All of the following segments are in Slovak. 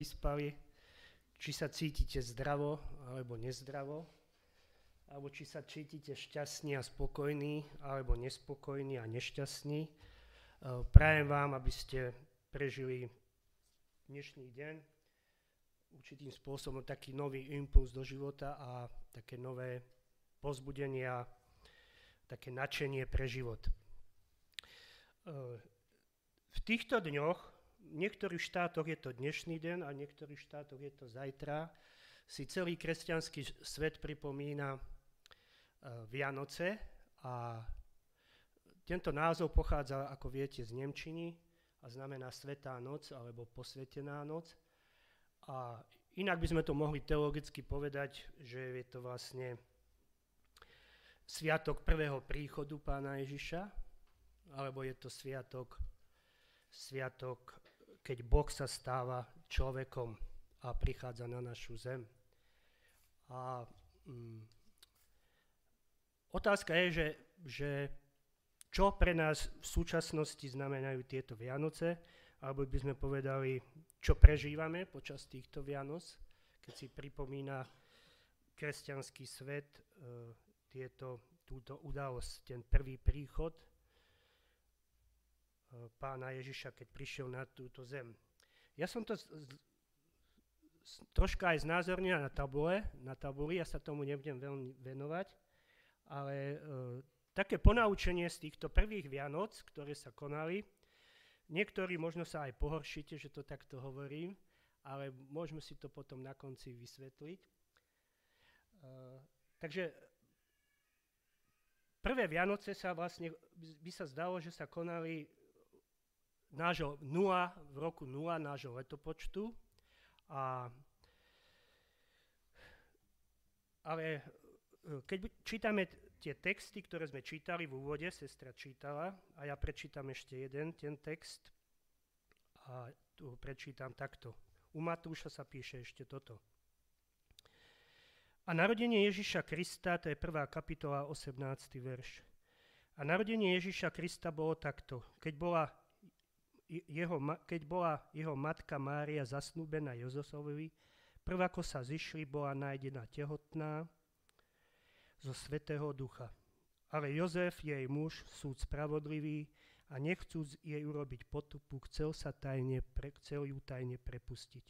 vyspali, či sa cítite zdravo alebo nezdravo, alebo či sa cítite šťastní a spokojní, alebo nespokojní a nešťastní. E, prajem vám, aby ste prežili dnešný deň určitým spôsobom taký nový impuls do života a také nové pozbudenia, také nadšenie pre život. E, v týchto dňoch v niektorých štátoch je to dnešný deň a v niektorých štátoch je to zajtra, si celý kresťanský svet pripomína uh, Vianoce a tento názov pochádza, ako viete, z Nemčiny a znamená Svetá noc alebo Posvetená noc. A inak by sme to mohli teologicky povedať, že je to vlastne sviatok prvého príchodu pána Ježiša, alebo je to sviatok, sviatok keď Boh sa stáva človekom a prichádza na našu zem. A mm, otázka je, že, že čo pre nás v súčasnosti znamenajú tieto Vianoce, alebo by sme povedali, čo prežívame počas týchto Vianoc, keď si pripomína kresťanský svet e, tieto, túto udalosť, ten prvý príchod pána Ježiša, keď prišiel na túto zem. Ja som to z, z, troška aj znázornil na tabule, na tabuli, ja sa tomu nebudem veľmi venovať, ale e, také ponaučenie z týchto prvých Vianoc, ktoré sa konali, niektorí možno sa aj pohoršíte, že to takto hovorím, ale môžeme si to potom na konci vysvetliť. E, takže prvé Vianoce sa vlastne, by sa zdalo, že sa konali nášho 0, v roku 0 nášho letopočtu. A, ale e, keď čítame tie texty, ktoré sme čítali v úvode, sestra čítala, a ja prečítam ešte jeden ten text, a tu prečítam takto. U Matúša sa píše ešte toto. A narodenie Ježiša Krista, to je prvá kapitola, 18. verš. A narodenie Ježiša Krista bolo takto. Keď bola jeho, keď bola jeho matka Mária zasnúbená Jozefovi, prv ako sa zišli, bola nájdená tehotná zo Svetého Ducha. Ale Jozef, jej muž, súd spravodlivý a nechcúc jej urobiť potupu, chcel, sa tajne pre, chcel ju tajne prepustiť.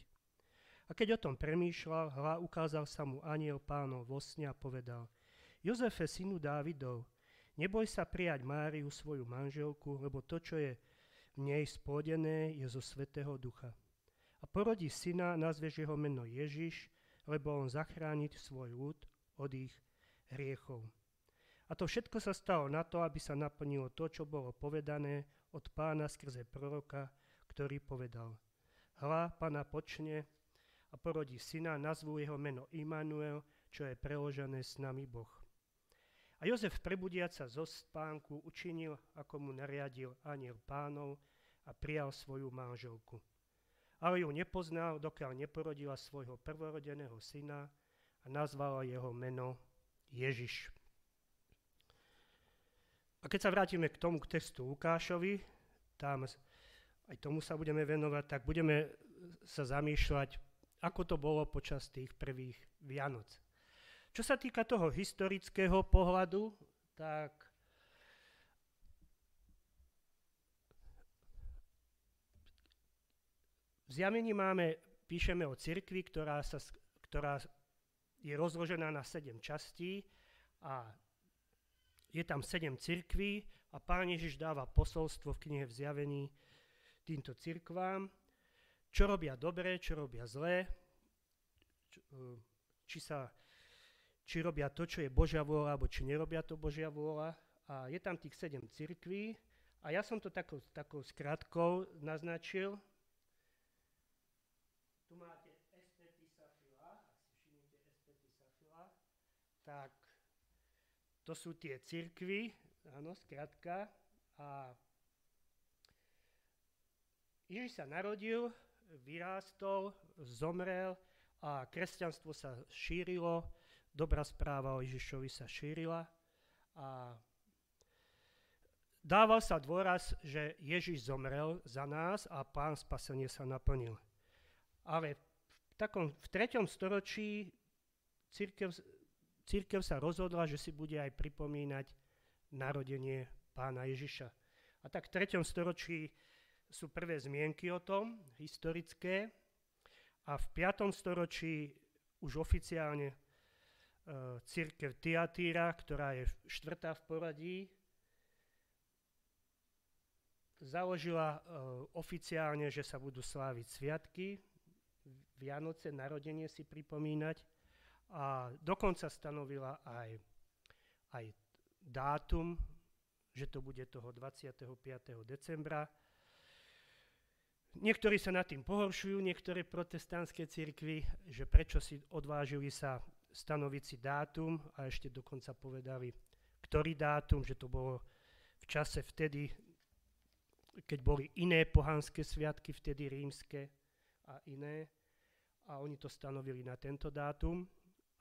A keď o tom premýšľal, hla ukázal sa mu aniel pánov vo sne a povedal Jozefe, synu Dávidov, neboj sa prijať Máriu, svoju manželku, lebo to, čo je v nej splodené je zo Svetého Ducha. A porodí syna, nazveš jeho meno Ježiš, lebo on zachrániť svoj ľud od ich hriechov. A to všetko sa stalo na to, aby sa naplnilo to, čo bolo povedané od pána skrze proroka, ktorý povedal. Hla pána počne a porodí syna, nazvú jeho meno Immanuel, čo je preložené s nami Boh. A Jozef prebudiac sa zo spánku učinil, ako mu nariadil aniel pánov a prijal svoju manželku. Ale ju nepoznal, dokiaľ neporodila svojho prvorodeného syna a nazvala jeho meno Ježiš. A keď sa vrátime k tomu k textu Lukášovi, tam aj tomu sa budeme venovať, tak budeme sa zamýšľať, ako to bolo počas tých prvých Vianoc. Čo sa týka toho historického pohľadu, tak v zjavení máme, píšeme o cirkvi, ktorá, sa, ktorá je rozložená na sedem častí a je tam sedem cirkví a Pán Ježiš dáva posolstvo v knihe v zjavení týmto cirkvám, čo robia dobre, čo robia zlé, či sa či robia to, čo je Božia vôľa, alebo či nerobia to Božia vôľa. A je tam tých sedem cirkví a ja som to takou, takou skratkou naznačil. Tu máte Safila, ak si všimnete Safila, tak to sú tie cirkvy, áno, skratka. A Ježiš sa narodil, vyrástol, zomrel a kresťanstvo sa šírilo dobrá správa o Ježišovi sa šírila a dával sa dôraz, že Ježiš zomrel za nás a plán spasenia sa naplnil. ale v, takom, v treťom storočí církev, církev sa rozhodla, že si bude aj pripomínať narodenie pána Ježiša. A tak v treťom storočí sú prvé zmienky o tom, historické, a v 5. storočí už oficiálne církev Tiatýra, ktorá je štvrtá v poradí, založila e, oficiálne, že sa budú sláviť sviatky, Vianoce, narodenie si pripomínať a dokonca stanovila aj, aj dátum, že to bude toho 25. decembra Niektorí sa nad tým pohoršujú, niektoré protestantské cirkvy, že prečo si odvážili sa stanoviť si dátum a ešte dokonca povedali, ktorý dátum, že to bolo v čase vtedy, keď boli iné pohanské sviatky, vtedy rímske a iné. A oni to stanovili na tento dátum.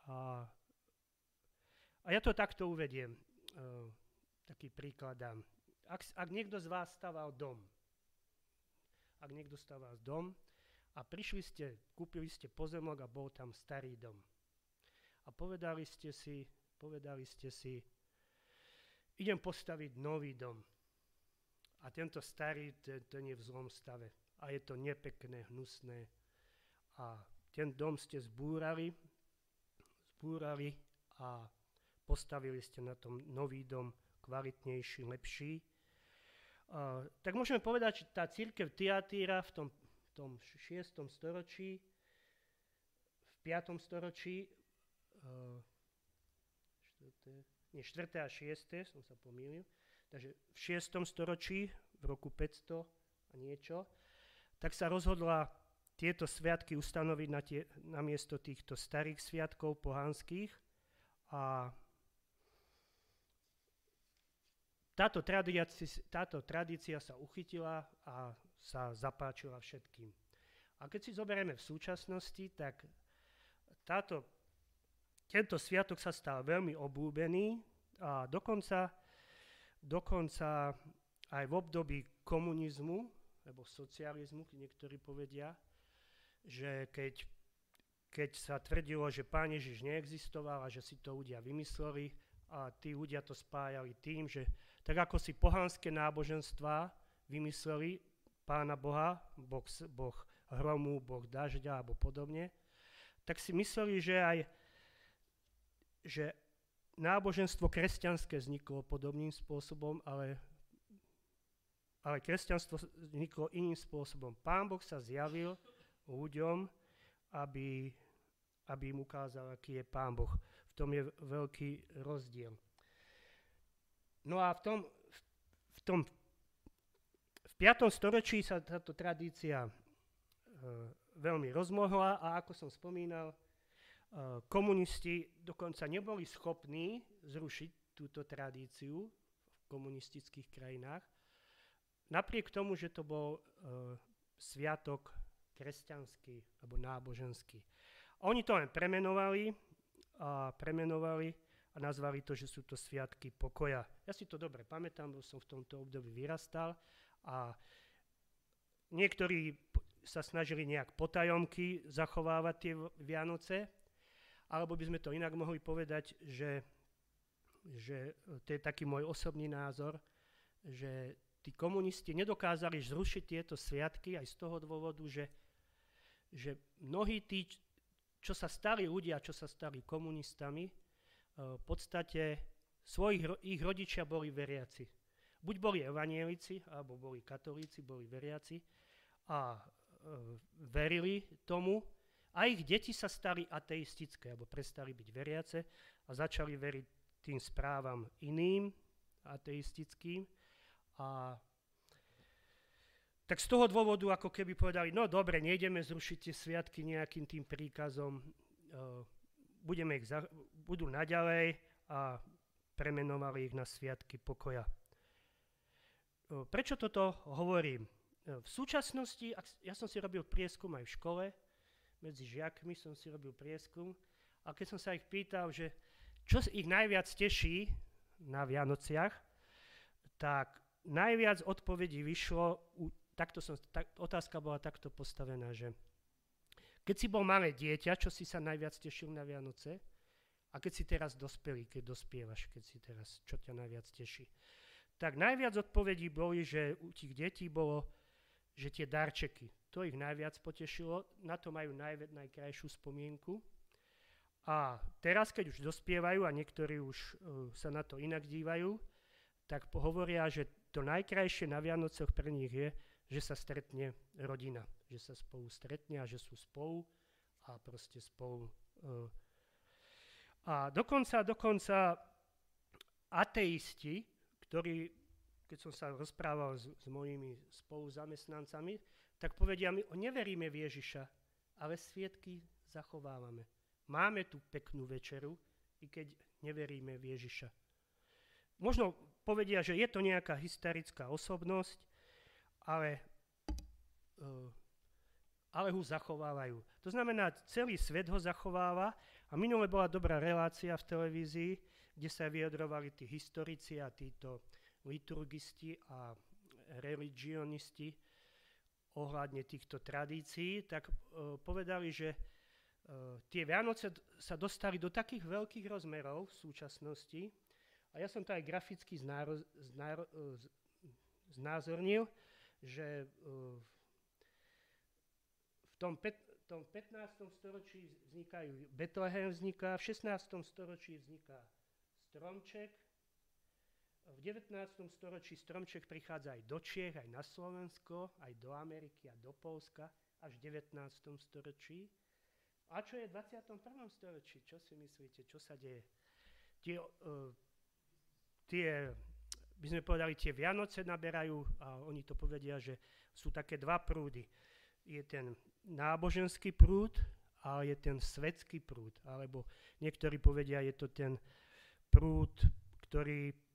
A, a ja to takto uvediem. Uh, taký príklad dám. Ak, ak niekto z vás staval dom, ak niekto stáva z dom a prišli ste, kúpili ste pozemok a bol tam starý dom. A povedali ste si, povedali ste si, idem postaviť nový dom. A tento starý, ten, ten je v zlom stave. A je to nepekné, hnusné. A ten dom ste zbúrali, zbúrali a postavili ste na tom nový dom, kvalitnejší, lepší tak môžeme povedať, že tá církev Tiatýra v tom, v tom 6. storočí, v 5. storočí, uh, 4. nie 4. a 6. som sa pomýlil, takže v 6. storočí, v roku 500 a niečo, tak sa rozhodla tieto sviatky ustanoviť na, tie, na miesto týchto starých sviatkov pohanských a Táto tradícia, táto tradícia sa uchytila a sa zapáčila všetkým. A keď si zoberieme v súčasnosti, tak táto, tento sviatok sa stal veľmi obľúbený a dokonca, dokonca aj v období komunizmu, alebo socializmu, niektorí povedia, že keď, keď sa tvrdilo, že Pán Ježiš neexistoval a že si to ľudia vymysleli a tí ľudia to spájali tým, že tak ako si pohanské náboženstva vymysleli pána Boha, boh, boh hromu, boh dažďa alebo podobne, tak si mysleli, že aj že náboženstvo kresťanské vzniklo podobným spôsobom, ale, ale kresťanstvo vzniklo iným spôsobom. Pán Boh sa zjavil ľuďom, aby, aby im ukázal, aký je Pán Boh. V tom je veľký rozdiel. No a v tom, v tom v 5. storočí sa táto tradícia e, veľmi rozmohla a ako som spomínal, komunisti dokonca neboli schopní zrušiť túto tradíciu v komunistických krajinách, napriek tomu, že to bol e, sviatok kresťanský alebo náboženský. Oni to len premenovali a premenovali a nazvali to, že sú to sviatky pokoja. Ja si to dobre pamätám, bo som v tomto období vyrastal a niektorí sa snažili nejak potajomky zachovávať tie Vianoce, alebo by sme to inak mohli povedať, že, že to je taký môj osobný názor, že tí komunisti nedokázali zrušiť tieto sviatky aj z toho dôvodu, že, že mnohí tí, čo sa stali ľudia, čo sa stali komunistami, v podstate svojich, ich rodičia boli veriaci. Buď boli evanielici, alebo boli katolíci, boli veriaci a e, verili tomu a ich deti sa stali ateistické, alebo prestali byť veriace a začali veriť tým správam iným, ateistickým. A tak z toho dôvodu, ako keby povedali, no dobre, nejdeme zrušiť tie sviatky nejakým tým príkazom, uh, budeme ich za, budú naďalej a premenovali ich na Sviatky pokoja. Prečo toto hovorím? V súčasnosti, ja som si robil prieskum aj v škole, medzi žiakmi som si robil prieskum a keď som sa ich pýtal, že čo ich najviac teší na Vianociach, tak najviac odpovedí vyšlo, takto som, tak, otázka bola takto postavená, že Keď si bol malé dieťa, čo si sa najviac tešil na Vianoce? A keď si teraz dospelý, keď dospievaš, keď si teraz, čo ťa najviac teší? Tak najviac odpovedí boli, že u tých detí bolo, že tie darčeky, to ich najviac potešilo, na to majú naj, najkrajšiu spomienku. A teraz, keď už dospievajú a niektorí už uh, sa na to inak dívajú, tak hovoria, že to najkrajšie na Vianococh pre nich je, že sa stretne rodina, že sa spolu stretne a že sú spolu a proste spolu. Uh, a dokonca, dokonca ateisti, ktorí, keď som sa rozprával s, s mojimi spoluzamestnancami, tak povedia, my neveríme v Ježiša, ale svietky zachovávame. Máme tu peknú večeru, i keď neveríme v Ježiša. Možno povedia, že je to nejaká historická osobnosť, ale, uh, ale ho zachovávajú. To znamená, celý svet ho zachováva a minule bola dobrá relácia v televízii, kde sa vyjadrovali tí historici a títo liturgisti a religionisti, ohľadne týchto tradícií, tak uh, povedali, že uh, tie Vianoce sa dostali do takých veľkých rozmerov v súčasnosti, a ja som to aj graficky znáro, znáro, uh, znázornil, že v tom, pet, tom 15. storočí vznikajú, Betlehem vzniká, v 16. storočí vzniká stromček, v 19. storočí stromček prichádza aj do Čiech, aj na Slovensko, aj do Ameriky a do Polska, až v 19. storočí. A čo je v 21. storočí? Čo si myslíte? Čo sa deje? Tie, uh, tie by sme povedali, tie Vianoce naberajú, a oni to povedia, že sú také dva prúdy. Je ten náboženský prúd a je ten svetský prúd. Alebo niektorí povedia, je to ten prúd, ktorý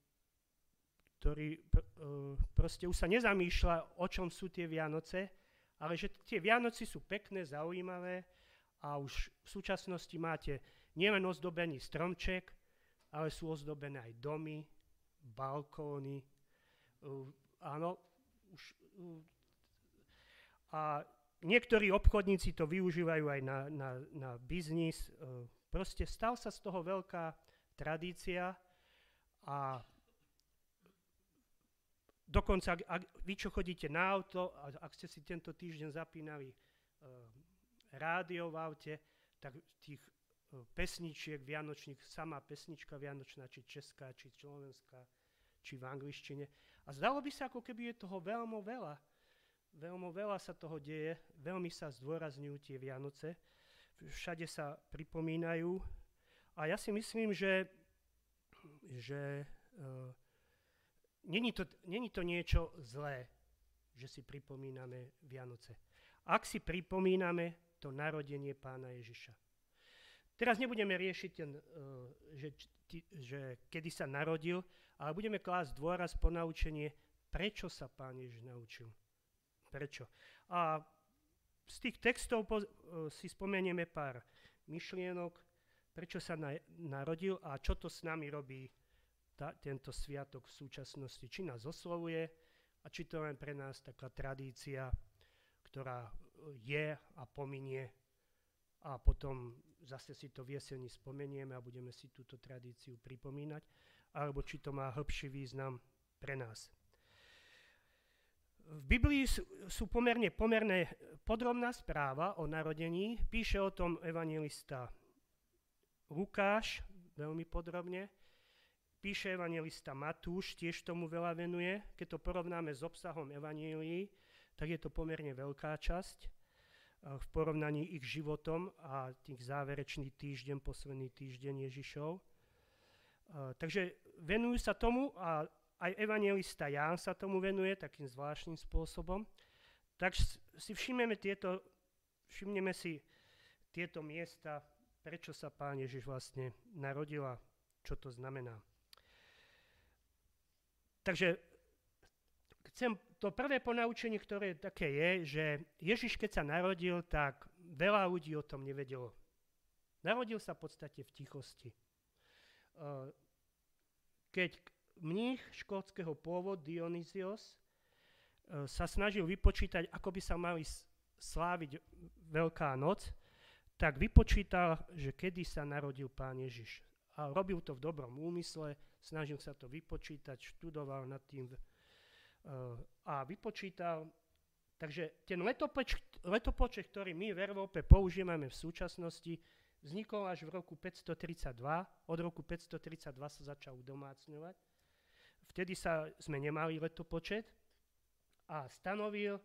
ktorý pr- uh, proste už sa nezamýšľa, o čom sú tie Vianoce, ale že tie Vianoci sú pekné, zaujímavé a už v súčasnosti máte nielen ozdobený stromček, ale sú ozdobené aj domy, balkóny. Uh, áno, už, uh, a niektorí obchodníci to využívajú aj na, na, na biznis. Uh, proste stal sa z toho veľká tradícia a Dokonca, ak, ak vy čo chodíte na auto, ak ste si tento týždeň zapínali uh, rádio v aute, tak tých uh, pesničiek vianočných, sama pesnička vianočná, či česká, či slovenská, či v angličtine. A zdalo by sa, ako keby je toho veľmi veľa. Veľmi veľa sa toho deje, veľmi sa zdôrazňujú tie Vianoce, všade sa pripomínajú. A ja si myslím, že, že uh, není to, není to niečo zlé, že si pripomíname Vianoce. Ak si pripomíname to narodenie pána Ježiša. Teraz nebudeme riešiť ten, uh, že, že kedy sa narodil, ale budeme klásť dôraz po naučenie, prečo sa pán Ježiš naučil. Prečo. A z tých textov po, uh, si spomenieme pár myšlienok, prečo sa na, narodil a čo to s nami robí ta, tento sviatok v súčasnosti, či nás oslovuje a či to len pre nás taká tradícia, ktorá je a pominie a potom zase si to v jeseni spomenieme a budeme si túto tradíciu pripomínať, alebo či to má hĺbší význam pre nás. V Biblii sú, sú pomerne, pomerne podrobná správa o narodení. Píše o tom evangelista Lukáš veľmi podrobne píše evangelista Matúš, tiež tomu veľa venuje. Keď to porovnáme s obsahom evangelii, tak je to pomerne veľká časť eh, v porovnaní ich životom a tých záverečný týždeň, posledný týždeň Ježišov. Eh, takže venujú sa tomu a aj evangelista Ján sa tomu venuje takým zvláštnym spôsobom. Tak si všimneme tieto, všimneme si tieto miesta, prečo sa Pán Ježiš vlastne narodil a čo to znamená. Takže chcem, to prvé ponaučenie, ktoré také je, že Ježiš, keď sa narodil, tak veľa ľudí o tom nevedelo. Narodil sa v podstate v tichosti. Keď mních škótskeho pôvodu Dionysios sa snažil vypočítať, ako by sa mali sláviť Veľká noc, tak vypočítal, že kedy sa narodil pán Ježiš. A robil to v dobrom úmysle, snažil sa to vypočítať, študoval nad tým uh, a vypočítal. Takže ten letopoč, letopočet, ktorý my v Európe používame v súčasnosti, vznikol až v roku 532. Od roku 532 sa začal udomácňovať. Vtedy sa, sme nemali letopočet a stanovil,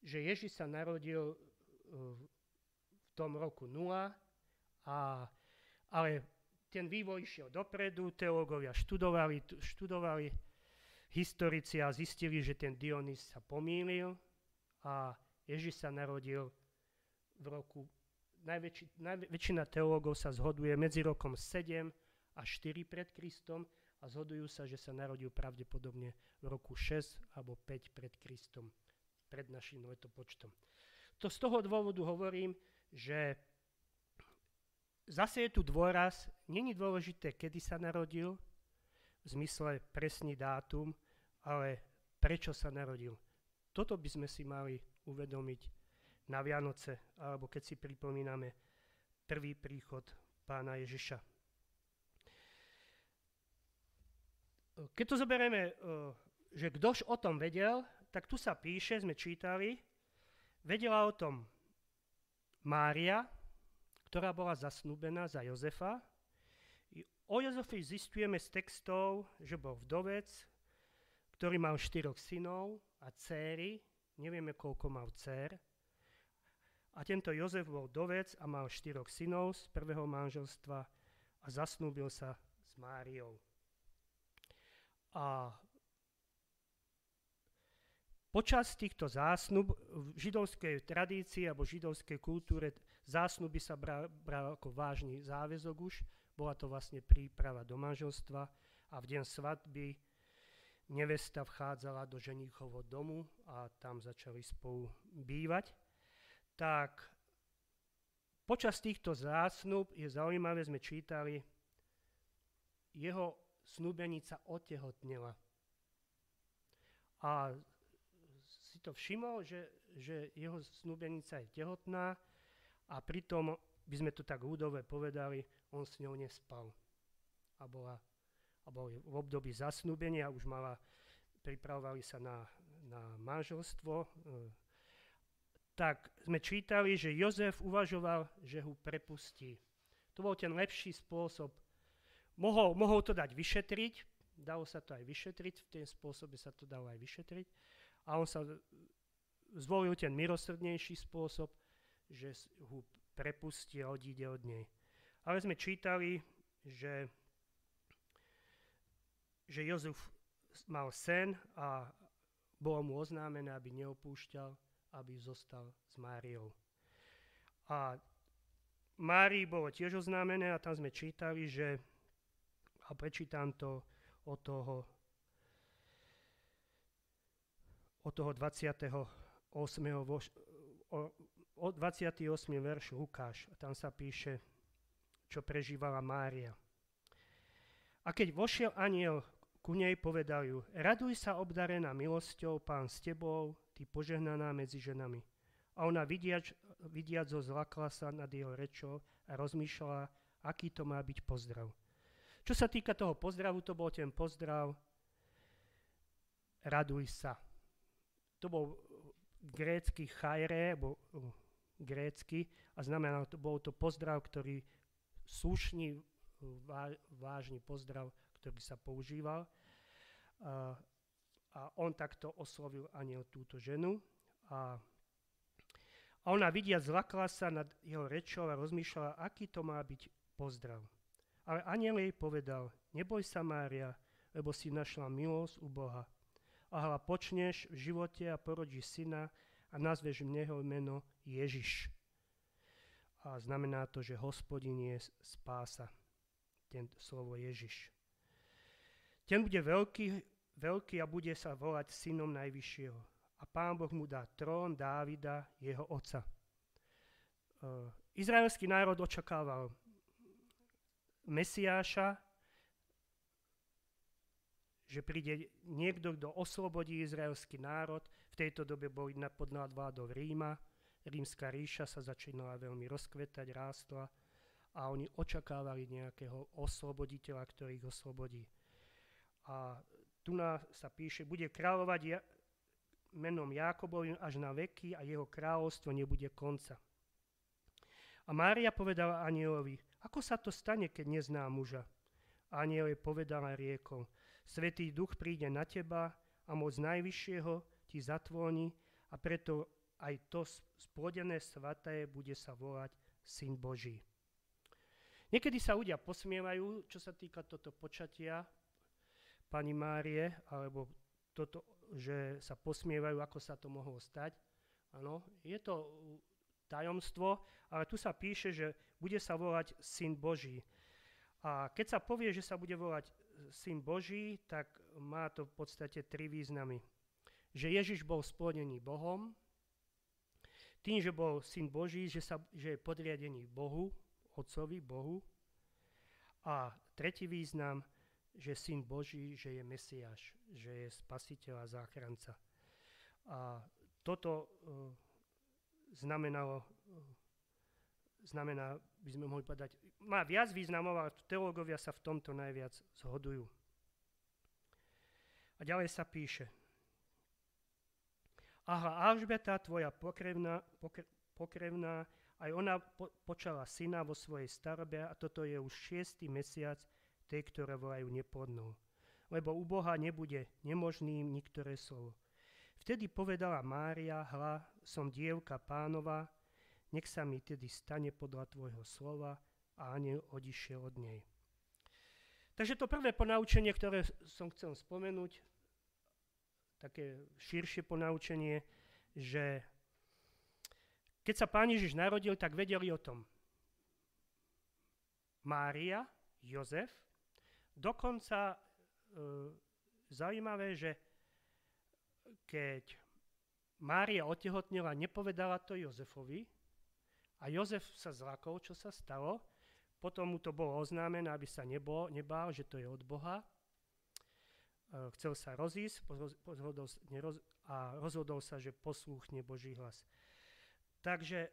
že Ježiš sa narodil uh, v tom roku 0, a, ale ten vývoj išiel dopredu, teológovia študovali, študovali historici a zistili, že ten Dionys sa pomýlil a Ježiš sa narodil v roku, najväčši, najvä, väčšina teológov sa zhoduje medzi rokom 7 a 4 pred Kristom a zhodujú sa, že sa narodil pravdepodobne v roku 6 alebo 5 pred Kristom, pred našim letopočtom. To z toho dôvodu hovorím, že zase je tu dôraz, není dôležité, kedy sa narodil, v zmysle presný dátum, ale prečo sa narodil. Toto by sme si mali uvedomiť na Vianoce, alebo keď si pripomíname prvý príchod pána Ježiša. Keď to zoberieme, že kdož o tom vedel, tak tu sa píše, sme čítali, vedela o tom Mária, ktorá bola zasnúbená za Jozefa. O Jozefi zistujeme z textov, že bol vdovec, ktorý mal štyroch synov a céry, nevieme koľko mal cér. A tento Jozef bol dovec a mal štyroch synov z prvého manželstva a zasnúbil sa s Máriou. A počas týchto zásnub v židovskej tradícii alebo židovskej kultúre Zásnuby sa bral, bral ako vážny záväzok už, bola to vlastne príprava do manželstva a v deň svadby nevesta vchádzala do ženíchovho domu a tam začali spolu bývať. Tak počas týchto zásnub je zaujímavé, sme čítali, jeho snúbenica otehotnela. A si to všimol, že, že jeho snúbenica je tehotná a pritom by sme to tak ľudové povedali, on s ňou nespal. A bola, a bol v období zasnúbenia, už mala, pripravovali sa na, na manželstvo, e, tak sme čítali, že Jozef uvažoval, že ho prepustí. To bol ten lepší spôsob. Mohol, mohol to dať vyšetriť, dalo sa to aj vyšetriť, v tom spôsobe sa to dalo aj vyšetriť. A on sa zvolil ten milosrdnejší spôsob, že ho prepustí a odíde od nej. Ale sme čítali, že, že Jozef mal sen a bolo mu oznámené, aby neopúšťal, aby zostal s Máriou. A Márii bolo tiež oznámené a tam sme čítali, že, a prečítam to od toho, od toho 28. Vo, o, 28. verš Lukáš, tam sa píše, čo prežívala Mária. A keď vošiel aniel ku nej, povedal ju, raduj sa obdarená milosťou, pán s tebou, ty požehnaná medzi ženami. A ona vidiac, vidiac zo zlakla sa nad jeho rečou a rozmýšľala, aký to má byť pozdrav. Čo sa týka toho pozdravu, to bol ten pozdrav raduj sa. To bol grécky chajre, bo grécky a znamená to, bol to pozdrav, ktorý slušný, vážny pozdrav, ktorý sa používal. A, a on takto oslovil aniel túto ženu a, a ona vidia zlakla sa nad jeho rečou a rozmýšľala, aký to má byť pozdrav. Ale aniel jej povedal, neboj sa Mária, lebo si našla milosť u Boha. A hla počneš v živote a porodíš syna a nazveš neho meno Ježiš. A znamená to, že hospodin je spása. Ten slovo Ježiš. Ten bude veľký, veľký a bude sa volať synom Najvyššieho. A pán Boh mu dá trón Dávida, jeho otca. Uh, izraelský národ očakával Mesiáša, že príde niekto, kto oslobodí izraelský národ. Tejto dobe bol pod nadvládou Ríma. rímska ríša sa začínala veľmi rozkvetať, rástla a oni očakávali nejakého osloboditeľa, ktorý ich oslobodí. A tu sa píše, bude kráľovať ja, menom Jákobovým až na veky a jeho kráľovstvo nebude konca. A Mária povedala anielovi, ako sa to stane, keď nezná muža? Aniel jej povedala riekol, Svetý duch príde na teba a moc Najvyššieho ti zatvoni a preto aj to splodené svaté bude sa volať Syn Boží. Niekedy sa ľudia posmievajú, čo sa týka toto počatia pani Márie, alebo toto, že sa posmievajú, ako sa to mohlo stať. Áno, je to tajomstvo, ale tu sa píše, že bude sa volať Syn Boží. A keď sa povie, že sa bude volať Syn Boží, tak má to v podstate tri významy. Že Ježiš bol splodený Bohom, tým, že bol syn Boží, že, sa, že je podriadený Bohu, Otcovi, Bohu. A tretí význam, že syn Boží, že je Mesiáš, že je spasiteľ a záchranca. A toto uh, znamenalo, uh, znamená, by sme mohli povedať, má viac významov, ale teológovia sa v tomto najviac zhodujú. A ďalej sa píše, Aha, Alžbeta, tvoja pokrevná, pokre, pokrevná, aj ona po, počala syna vo svojej starobe a toto je už šiestý mesiac tej, ktoré volajú neplodnou. Lebo u Boha nebude nemožným niktoré slovo. Vtedy povedala Mária, hla, som dievka pánova, nech sa mi tedy stane podľa tvojho slova a aniel odišiel od nej. Takže to prvé ponaučenie, ktoré som chcel spomenúť, také širšie ponaučenie, že keď sa pán Ježiš narodil, tak vedeli o tom Mária, Jozef, dokonca e, zaujímavé, že keď Mária otehotnila, nepovedala to Jozefovi a Jozef sa zlakol, čo sa stalo, potom mu to bolo oznámené, aby sa nebol, nebál, že to je od Boha chcel sa rozísť a rozhodol sa, že poslúchne Boží hlas. Takže e,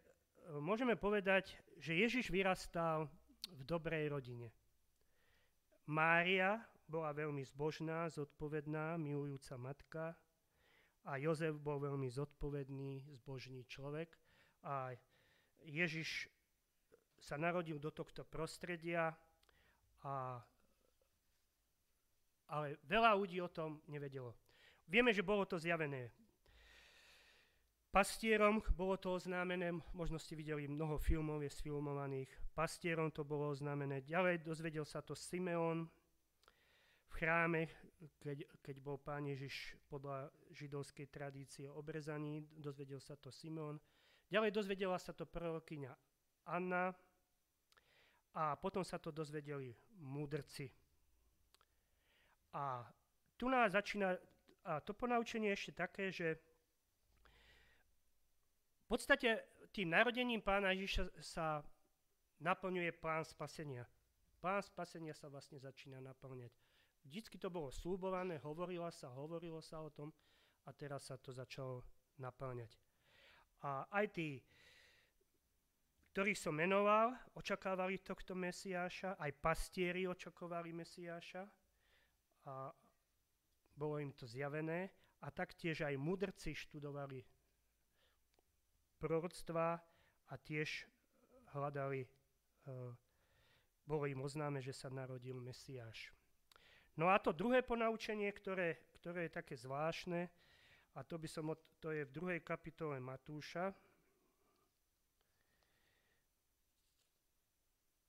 môžeme povedať, že Ježiš vyrastal v dobrej rodine. Mária bola veľmi zbožná, zodpovedná, milujúca matka a Jozef bol veľmi zodpovedný, zbožný človek a Ježiš sa narodil do tohto prostredia a ale veľa ľudí o tom nevedelo. Vieme, že bolo to zjavené pastierom, bolo to oznámené, možno ste videli mnoho filmov, je sfilmovaných, pastierom to bolo oznámené. Ďalej dozvedel sa to Simeon v chráme, keď, keď bol pán Ježiš podľa židovskej tradície obrezaný, dozvedel sa to Simeon. Ďalej dozvedela sa to prorokyňa Anna a potom sa to dozvedeli múdrci. A tu nás začína, a to ponaučenie ešte také, že v podstate tým narodením pána Ježiša sa naplňuje plán spasenia. Plán spasenia sa vlastne začína naplňať. Vždycky to bolo slúbované, hovorilo sa, hovorilo sa o tom a teraz sa to začalo naplňať. A aj tí, ktorých som menoval, očakávali tohto Mesiáša, aj pastieri očakávali Mesiáša, a bolo im to zjavené a taktiež aj mudrci študovali proroctvá a tiež hľadali, uh, bolo im oznáme, že sa narodil Mesiáš. No a to druhé ponaučenie, ktoré, ktoré je také zvláštne, a to, by som od, to je v druhej kapitole Matúša,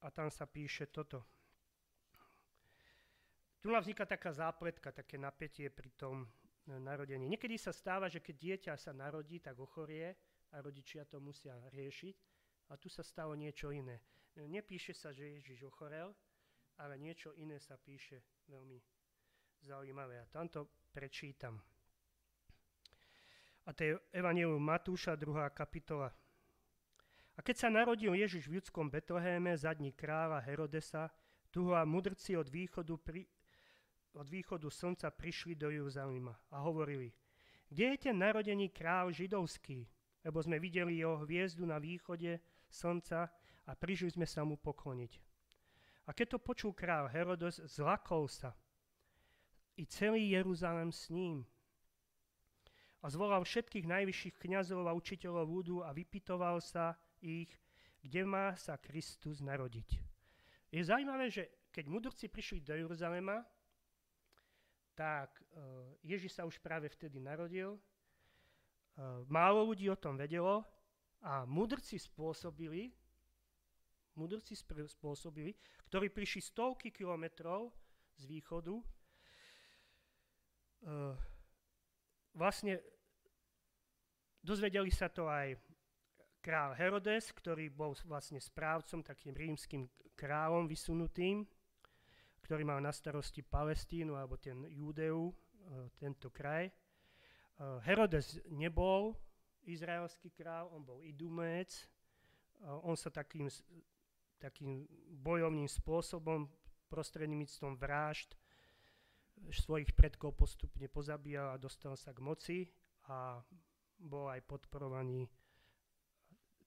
a tam sa píše toto. Tu vzniká taká zápletka, také napätie pri tom e, narodení. Niekedy sa stáva, že keď dieťa sa narodí, tak ochorie a rodičia to musia riešiť. A tu sa stalo niečo iné. E, nepíše sa, že Ježiš ochorel, ale niečo iné sa píše veľmi zaujímavé. A tamto prečítam. A to je Evangelium Matúša, 2. kapitola. A keď sa narodil Ježiš v judskom Betlehéme za dní kráľa Herodesa, tu ho a mudrci od východu pri, od východu slnca prišli do Jeruzalema a hovorili, kde je ten narodený král židovský? lebo sme videli jeho hviezdu na východe slnca a prišli sme sa mu pokloniť. A keď to počul král Herodes, zlakol sa. I celý Jeruzalem s ním. A zvolal všetkých najvyšších kňazov a učiteľov ľudu a vypitoval sa ich, kde má sa Kristus narodiť. Je zaujímavé, že keď mudrci prišli do Jeruzalema, tak uh, Ježiš sa už práve vtedy narodil. Uh, málo ľudí o tom vedelo a mudrci spôsobili, mudrci spôsobili, ktorí prišli stovky kilometrov z východu, uh, vlastne dozvedeli sa to aj král Herodes, ktorý bol vlastne správcom, takým rímským kráľom vysunutým, ktorý mal na starosti Palestínu alebo ten Júdeu, e, tento kraj. E, Herodes nebol izraelský král, on bol idumec. E, on sa takým, takým bojovným spôsobom prostredníctvom vražd svojich predkov postupne pozabíjal a dostal sa k moci a bol aj podporovaný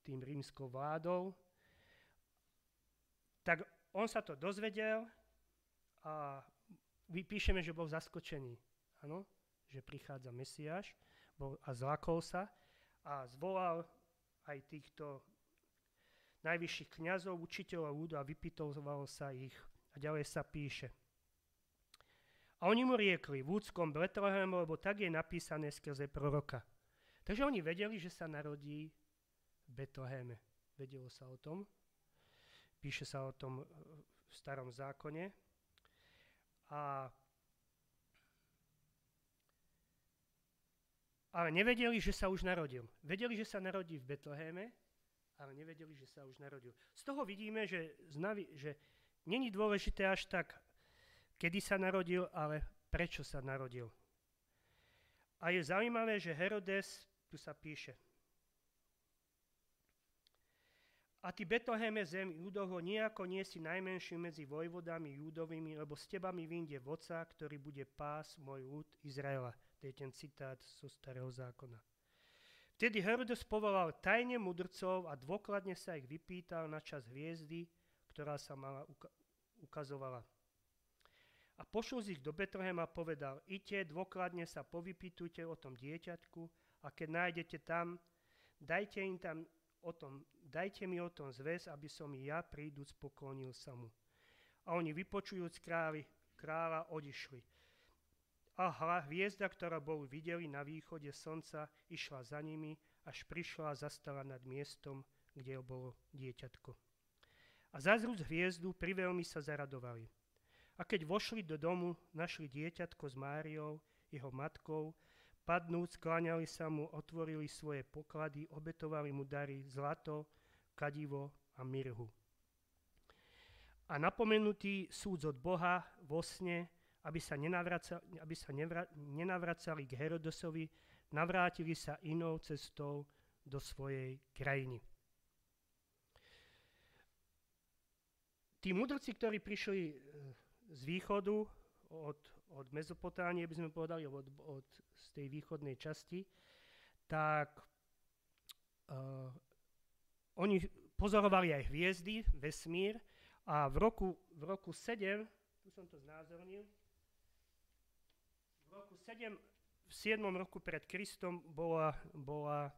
tým rímskou vládou. Tak on sa to dozvedel a vypíšeme, že bol zaskočený. Áno, že prichádza Mesiáš bol, a zlakol sa a zvolal aj týchto najvyšších kňazov, učiteľov ľudu a vypitoval sa ich. A ďalej sa píše. A oni mu riekli v úckom Betlehemu, lebo tak je napísané skrze proroka. Takže oni vedeli, že sa narodí v Betleheme. Vedelo sa o tom. Píše sa o tom v starom zákone. A, ale nevedeli, že sa už narodil. Vedeli, že sa narodí v Betleheme, ale nevedeli, že sa už narodil. Z toho vidíme, že, znavi, že není dôležité až tak, kedy sa narodil, ale prečo sa narodil. A je zaujímavé, že Herodes, tu sa píše, A ty Betleheme zem Judoho nejako nie si najmenší medzi vojvodami Judovými, lebo s teba vyjde voca, ktorý bude pás môj ľud Izraela. To je ten citát zo starého zákona. Vtedy Herodes povolal tajne mudrcov a dôkladne sa ich vypýtal na čas hviezdy, ktorá sa mala uka- ukazovala. A pošol z ich do Betlehema a povedal, ite, dôkladne sa povypýtujte o tom dieťatku a keď nájdete tam, dajte im tam o tom, dajte mi o tom zväz, aby som i ja príduc poklonil sa mu. A oni vypočujúc králi, kráľa odišli. A hla, hviezda, ktorá bol videli na východe slnca, išla za nimi, až prišla a zastala nad miestom, kde bolo dieťatko. A zazrúc hviezdu, priveľmi sa zaradovali. A keď vošli do domu, našli dieťatko s Máriou, jeho matkou, Padnúc, kláňali sa mu, otvorili svoje poklady, obetovali mu dary zlato, kadivo a mirhu. A napomenutý súd od Boha vo sne, aby sa, nenavracali, aby sa nevra, nenavracali k Herodosovi, navrátili sa inou cestou do svojej krajiny. Tí mudrci, ktorí prišli e, z východu od od Mezopotánie, by sme povedali, od, od, z tej východnej časti, tak uh, oni pozorovali aj hviezdy, vesmír a v roku, v roku 7, tu som to znázornil, v roku 7, v 7. roku pred Kristom bola, bola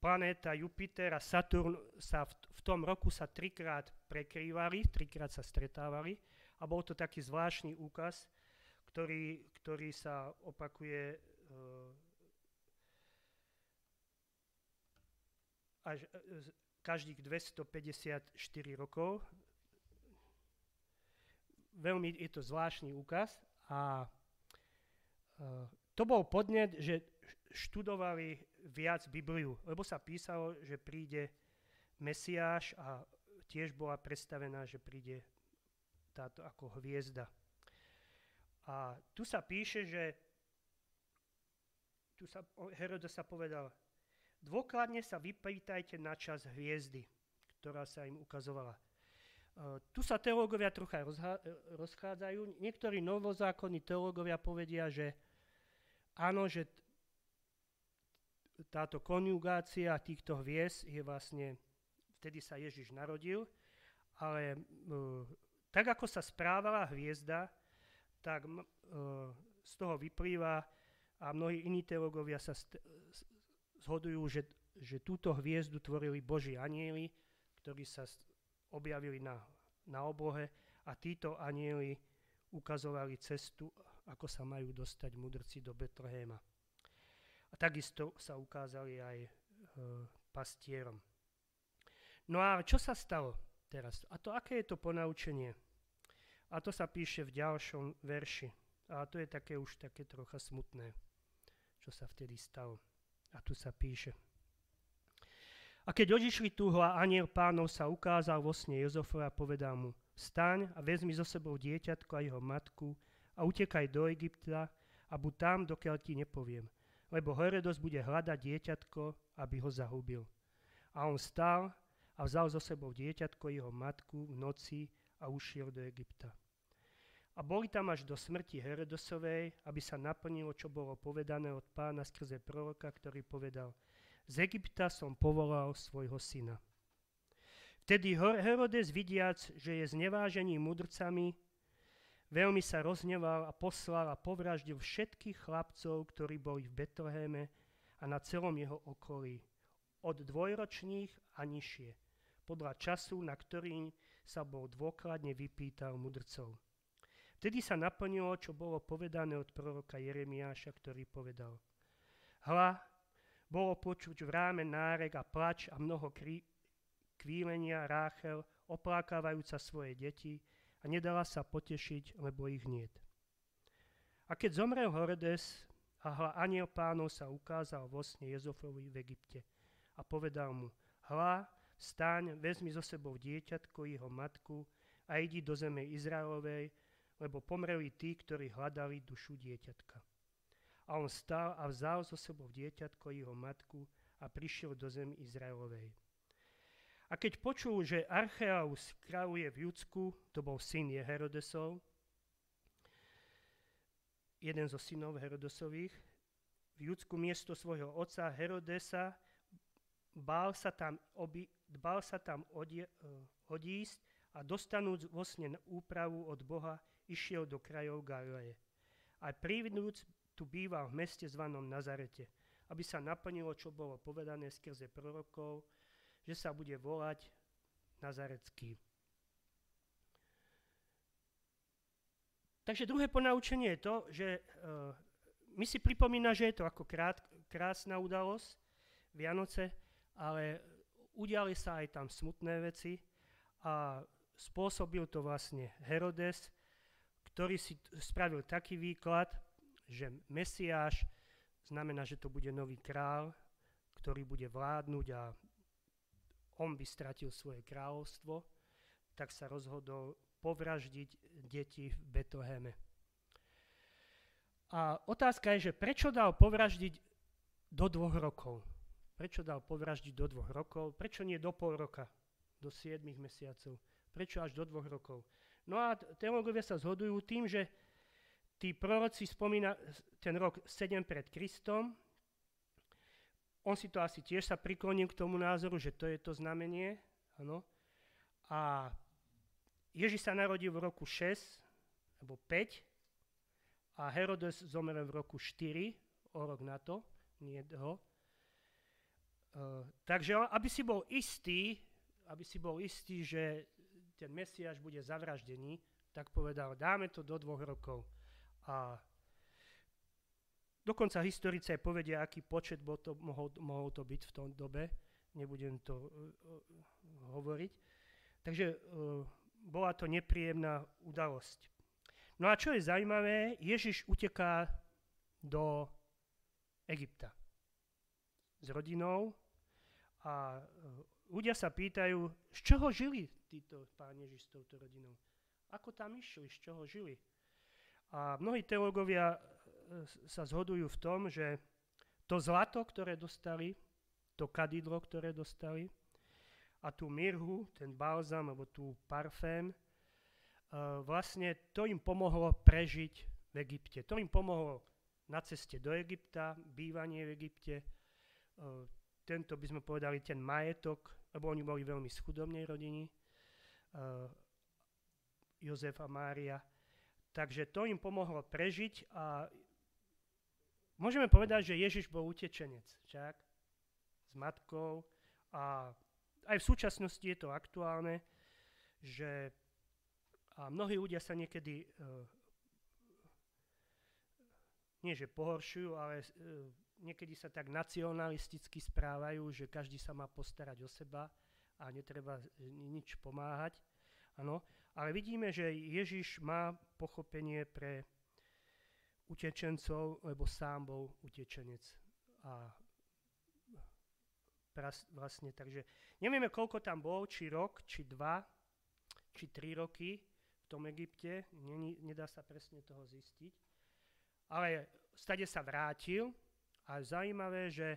planéta Jupiter a Saturn sa v, v tom roku sa trikrát prekrývali, trikrát sa stretávali a bol to taký zvláštny úkaz, ktorý, ktorý sa opakuje uh, až uh, každých 254 rokov. Veľmi je to zvláštny úkaz a uh, to bol podnet, že študovali viac Bibliu, lebo sa písalo, že príde Mesiáš a tiež bola predstavená, že príde táto ako hviezda. A tu sa píše, že tu sa, Herodes sa povedal, dôkladne sa vypýtajte na čas hviezdy, ktorá sa im ukazovala. Uh, tu sa teológovia trocha rozha- rozchádzajú. Niektorí novozákonní teológovia povedia, že áno, že táto konjugácia týchto hviezd je vlastne, vtedy sa Ježiš narodil, ale uh, tak ako sa správala hviezda, tak z toho vyplýva, a mnohí iní teológovia sa st- zhodujú, že, že túto hviezdu tvorili Boží anieli, ktorí sa objavili na, na oblohe a títo anieli ukazovali cestu, ako sa majú dostať mudrci do Betlehema. A takisto sa ukázali aj e, pastierom. No a čo sa stalo teraz? A to aké je to ponaučenie? A to sa píše v ďalšom verši. A to je také už také trocha smutné, čo sa vtedy stalo. A tu sa píše. A keď odišli túhla, aniel pánov sa ukázal vo sne Jozofovi a povedal mu, staň a vezmi so sebou dieťatko a jeho matku a utekaj do Egypta a buď tam, dokiaľ ti nepoviem lebo Herodos bude hľadať dieťatko, aby ho zahubil. A on stál a vzal so sebou dieťatko, jeho matku v noci a ušiel do Egypta. A boli tam až do smrti Herodosovej, aby sa naplnilo, čo bolo povedané od pána skrze proroka, ktorý povedal, z Egypta som povolal svojho syna. Vtedy Herodes vidiac, že je znevážený mudrcami, Veľmi sa rozneval a poslal a povraždil všetkých chlapcov, ktorí boli v Betleheme a na celom jeho okolí, od dvojročných a nižšie, podľa času, na ktorý sa bol dôkladne vypýtal mudrcov. Vtedy sa naplnilo, čo bolo povedané od proroka Jeremiáša, ktorý povedal Hla, bolo počuť v ráme nárek a plač a mnoho krí- kvílenia Ráchel, oplákávajúca svoje deti, a nedala sa potešiť, lebo ich niet. A keď zomrel Horodes a hla aniel pánov sa ukázal vo sne Jezofovi v Egypte a povedal mu, hla, stáň, vezmi so sebou dieťatko, jeho matku a idi do zeme Izraelovej, lebo pomreli tí, ktorí hľadali dušu dieťatka. A on stál a vzal so sebou dieťatko, jeho matku a prišiel do zemi Izraelovej. A keď počul, že Archeaus kráľuje v Judsku, to bol syn Herodesov, jeden zo synov Herodesových, v Judsku miesto svojho otca Herodesa, bál sa tam, obi, bál sa tam odje, uh, odísť a dostanúc vlastne úpravu od Boha, išiel do krajov Galileje. A privinúc tu býval v meste zvanom Nazarete, aby sa naplnilo, čo bolo povedané skrze prorokov, že sa bude volať Nazarecký. Takže druhé ponaučenie je to, že uh, my si pripomína, že je to ako krát, krásna udalosť, Vianoce, ale udiali sa aj tam smutné veci a spôsobil to vlastne Herodes, ktorý si spravil taký výklad, že Mesiáš znamená, že to bude nový král, ktorý bude vládnuť a on by stratil svoje kráľovstvo, tak sa rozhodol povraždiť deti v Betleheme. A otázka je, že prečo dal povraždiť do dvoch rokov? Prečo dal povraždiť do dvoch rokov? Prečo nie do pol roka? Do 7 mesiacov? Prečo až do dvoch rokov? No a teológovia sa zhodujú tým, že tí proroci spomína ten rok 7 pred Kristom, on si to asi tiež sa priklonil k tomu názoru, že to je to znamenie. Ano. A Ježiš sa narodil v roku 6 alebo 5 a Herodes zomrel v roku 4, o rok na to, nie ho. Uh, takže aby si bol istý, aby si bol istý, že ten Mesiáš bude zavraždený, tak povedal, dáme to do dvoch rokov. A Dokonca historici povedia, aký počet bol to, mohol, mohol to byť v tom dobe. Nebudem to uh, hovoriť. Takže uh, bola to nepríjemná udalosť. No a čo je zaujímavé, Ježiš uteká do Egypta s rodinou a ľudia sa pýtajú, z čoho žili títo pán Ježiš s touto rodinou. Ako tam išli, z čoho žili. A mnohí teológovia sa zhodujú v tom, že to zlato, ktoré dostali, to kadidlo, ktoré dostali a tú mirhu, ten balzam alebo tú parfém, uh, vlastne to im pomohlo prežiť v Egypte. To im pomohlo na ceste do Egypta, bývanie v Egypte, tento by sme povedali ten majetok, lebo oni boli veľmi schudobnej rodiny, Jozef a Mária. Takže to im pomohlo prežiť a môžeme povedať, že Ježiš bol utečenec, čak? S matkou a aj v súčasnosti je to aktuálne, že a mnohí ľudia sa niekedy uh, nie že pohoršujú, ale uh, niekedy sa tak nacionalisticky správajú, že každý sa má postarať o seba a netreba nič pomáhať. Ano, ale vidíme, že Ježiš má pochopenie pre utečencov, lebo sám bol utečenec. A pras, vlastne, takže nevieme, koľko tam bol, či rok, či dva, či tri roky v tom Egypte, Není, nedá sa presne toho zistiť. Ale stade sa vrátil a zaujímavé, že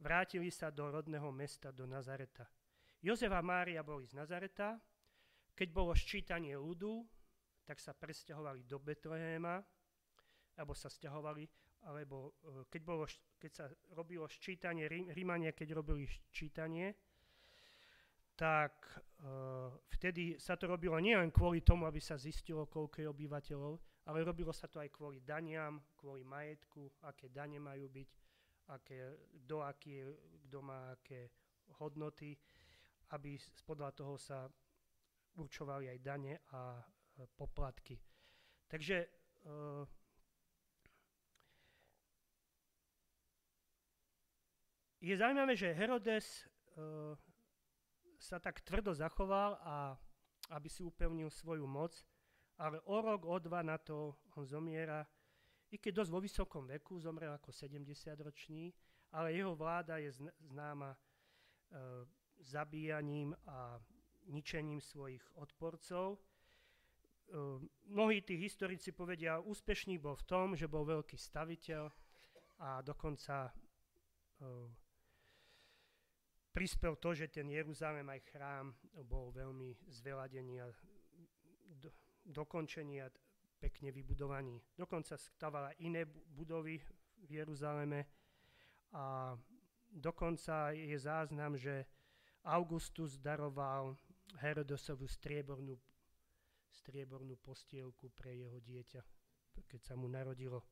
vrátili sa do rodného mesta, do Nazareta. Jozef a Mária boli z Nazareta, keď bolo ščítanie ľudu, tak sa presťahovali do Betlehéma, alebo sa stiahovali, alebo e, keď, bolo, keď sa robilo ščítanie, Rímania, keď robili ščítanie, tak uh, vtedy sa to robilo nielen kvôli tomu, aby sa zistilo, koľko je obyvateľov, ale robilo sa to aj kvôli daniam, kvôli majetku, aké dane majú byť, aké, kto, aký, kto má aké hodnoty, aby podľa toho sa určovali aj dane a uh, poplatky. Takže uh, je zaujímavé, že Herodes uh, sa tak tvrdo zachoval a aby si upevnil svoju moc, ale o rok, o dva na to on zomiera, i keď dosť vo vysokom veku, zomrel ako 70-ročný, ale jeho vláda je známa e, zabíjaním a ničením svojich odporcov. E, mnohí tí historici povedia, úspešný bol v tom, že bol veľký staviteľ a dokonca e, prispel to, že ten Jeruzalém aj chrám bol veľmi zveladený a do, dokončený a pekne vybudovaný. Dokonca stavala iné budovy v Jeruzaleme a dokonca je záznam, že Augustus daroval Herodosovu striebornú, striebornú postielku pre jeho dieťa, keď sa mu narodilo.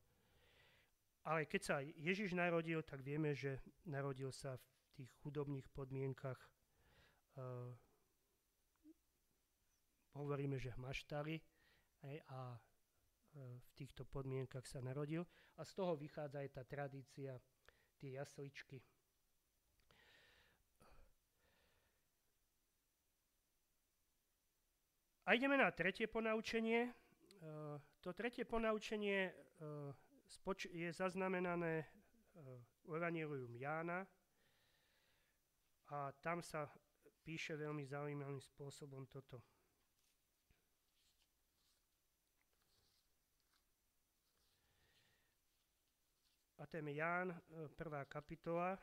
Ale keď sa Ježiš narodil, tak vieme, že narodil sa v tých chudobných podmienkach uh, hovoríme, že hmaštali hej, a uh, v týchto podmienkach sa narodil. A z toho vychádza aj tá tradícia, tie jasličky. A ideme na tretie ponaučenie. Uh, to tretie ponaučenie spoč- je zaznamenané uh, v Evangelium Jána, a tam sa píše veľmi zaujímavým spôsobom toto. A ten Ján, e, prvá kapitola.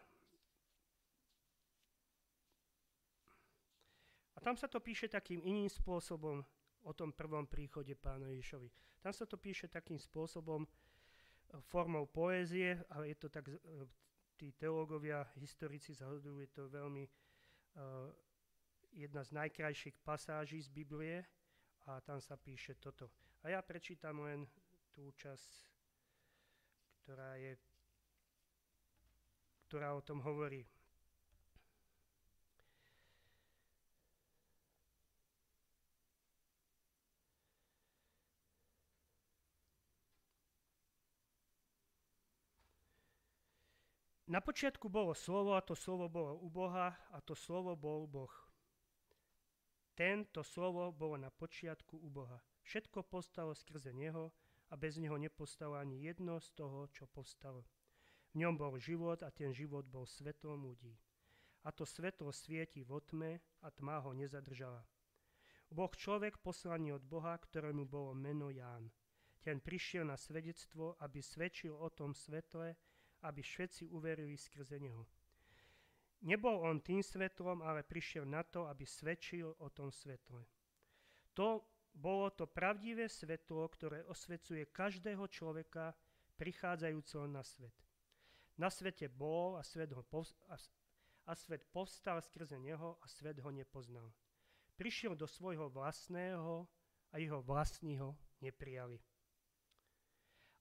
Tam sa to píše takým iným spôsobom o tom prvom príchode pána Ježovi. Tam sa to píše takým spôsobom, e, formou poézie, ale je to tak e, tí teológovia, historici zhodujú, je to veľmi uh, jedna z najkrajších pasáží z Biblie a tam sa píše toto. A ja prečítam len tú časť, ktorá, je, ktorá o tom hovorí. Na počiatku bolo slovo a to slovo bolo u Boha a to slovo bol Boh. Tento slovo bolo na počiatku u Boha. Všetko postalo skrze Neho a bez Neho nepostalo ani jedno z toho, čo postalo. V ňom bol život a ten život bol svetlom ľudí. A to svetlo svieti vo tme a tma ho nezadržala. Boh človek poslaný od Boha, ktorému bolo meno Ján. Ten prišiel na svedectvo, aby svedčil o tom svetle, aby všetci uverili skrze neho. Nebol on tým svetlom, ale prišiel na to, aby svedčil o tom svetle. To bolo to pravdivé svetlo, ktoré osvecuje každého človeka prichádzajúceho na svet. Na svete bol a svet, ho pos- a, a svet povstal skrze neho a svet ho nepoznal. Prišiel do svojho vlastného a jeho vlastní ho neprijali.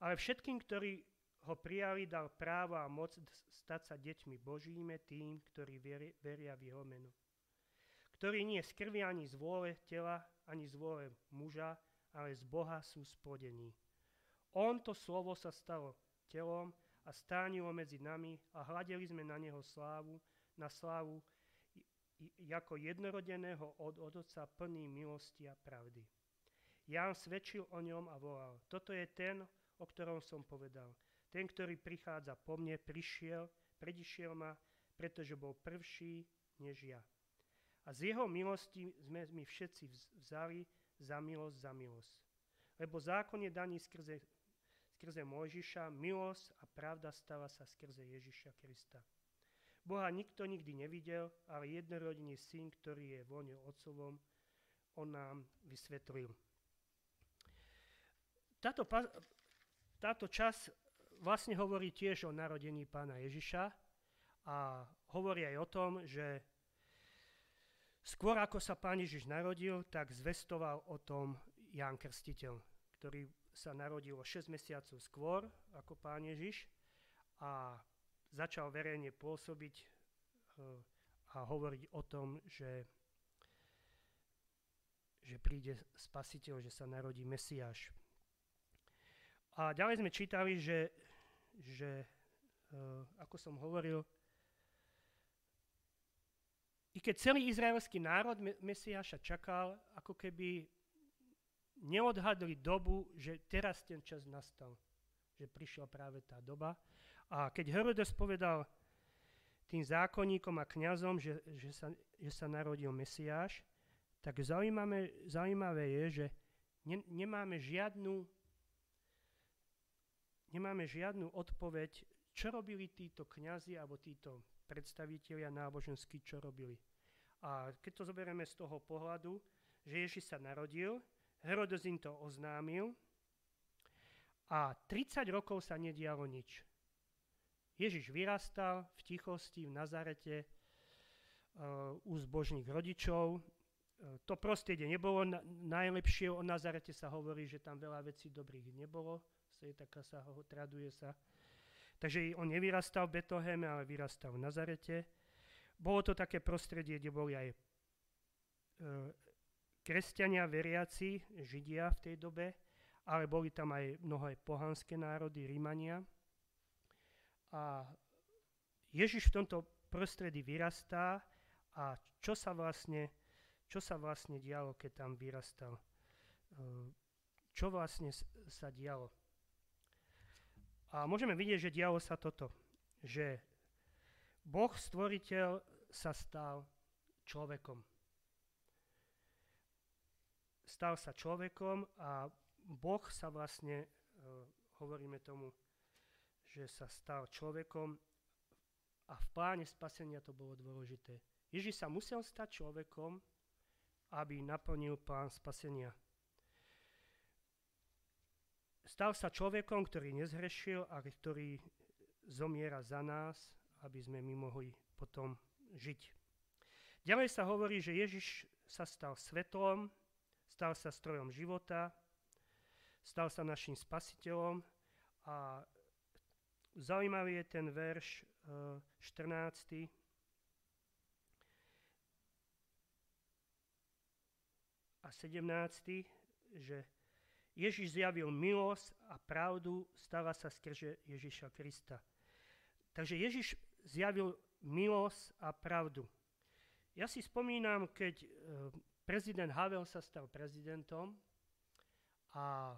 Ale všetkým, ktorí ho prijali, dal právo a moc stať sa deťmi Božími tým, ktorí veria v jeho meno. Ktorí nie z krvi ani z vôle tela, ani z vôle muža, ale z Boha sú spodení. On to slovo sa stalo telom a stánilo medzi nami a hľadeli sme na neho slávu, na slávu ako jednorodeného od, od Otca plný milosti a pravdy. Ján svedčil o ňom a volal, toto je ten, o ktorom som povedal. Ten, ktorý prichádza po mne, prišiel, predišiel ma, pretože bol prvší než ja. A z jeho milosti sme my všetci vzali za milosť, za milosť. Lebo zákon je daný skrze, skrze Mojžiša, milosť a pravda stala sa skrze Ježiša Krista. Boha nikto nikdy nevidel, ale jednorodný syn, ktorý je voňou otcovom, on nám vysvetlil. Táto, táto čas vlastne hovorí tiež o narodení pána Ježiša a hovorí aj o tom, že skôr ako sa pán Ježiš narodil, tak zvestoval o tom Ján Krstiteľ, ktorý sa narodil o 6 mesiacov skôr ako pán Ježiš a začal verejne pôsobiť eh, a hovoriť o tom, že, že príde spasiteľ, že sa narodí Mesiáš. A ďalej sme čítali, že že, uh, ako som hovoril, i keď celý izraelský národ Mesiáša čakal, ako keby neodhadli dobu, že teraz ten čas nastal, že prišla práve tá doba. A keď Herodes povedal tým zákonníkom a kňazom, že, že, sa, že sa narodil Mesiáš, tak zaujímavé, zaujímavé je, že ne, nemáme žiadnu nemáme žiadnu odpoveď, čo robili títo kňazi alebo títo predstavitelia náboženskí, čo robili. A keď to zoberieme z toho pohľadu, že Ježiš sa narodil, Herodes im to oznámil a 30 rokov sa nedialo nič. Ježiš vyrastal v tichosti v Nazarete uh, u zbožných rodičov. Uh, to prostredie nebolo na, najlepšie, o Nazarete sa hovorí, že tam veľa vecí dobrých nebolo, je taká sa ho, traduje sa. Takže on nevyrastal v Betoheme, ale vyrastal v Nazarete. Bolo to také prostredie, kde boli aj e, kresťania, veriaci, židia v tej dobe, ale boli tam aj mnohé pohanské národy, Rímania. A Ježiš v tomto prostredí vyrastá a čo sa vlastne, čo sa vlastne dialo, keď tam vyrastal? E, čo vlastne sa dialo? A môžeme vidieť, že dialo sa toto, že Boh stvoriteľ sa stal človekom. Stal sa človekom a Boh sa vlastne, uh, hovoríme tomu, že sa stal človekom a v pláne spasenia to bolo dôležité. Ježiš sa musel stať človekom, aby naplnil plán spasenia. Stal sa človekom, ktorý nezhrešil a ktorý zomiera za nás, aby sme my mohli potom žiť. Ďalej sa hovorí, že Ježiš sa stal svetlom, stal sa strojom života, stal sa našim spasiteľom a zaujímavý je ten verš 14. Eh, a 17. že Ježiš zjavil milosť a pravdu, stala sa skrze Ježiša Krista. Takže Ježiš zjavil milosť a pravdu. Ja si spomínam, keď e, prezident Havel sa stal prezidentom a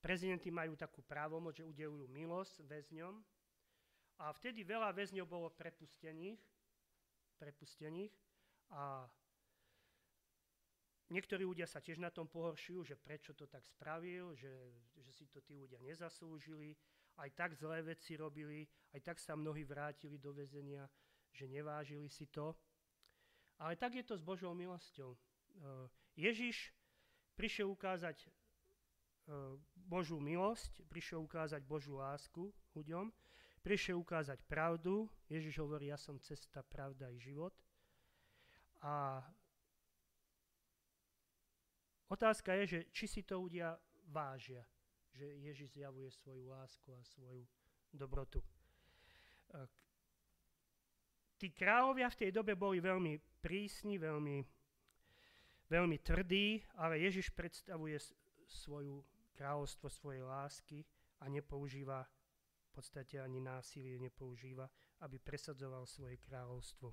prezidenti majú takú právomoc, že udelujú milosť väzňom a vtedy veľa väzňov bolo prepustených, prepustených a Niektorí ľudia sa tiež na tom pohoršujú, že prečo to tak spravil, že, že si to tí ľudia nezaslúžili, aj tak zlé veci robili, aj tak sa mnohí vrátili do väzenia, že nevážili si to. Ale tak je to s Božou milosťou. Eh, Ježiš prišiel ukázať Božú milosť, prišiel ukázať Božú lásku ľuďom, prišiel ukázať pravdu. Ježiš hovorí, ja som cesta, pravda i život. A otázka je, že či si to ľudia vážia, že Ježiš zjavuje svoju lásku a svoju dobrotu. Tí kráľovia v tej dobe boli veľmi prísni, veľmi, veľmi tvrdí, ale Ježiš predstavuje svoju kráľovstvo svojej lásky a nepoužíva v podstate ani násilie nepoužíva, aby presadzoval svoje kráľovstvo.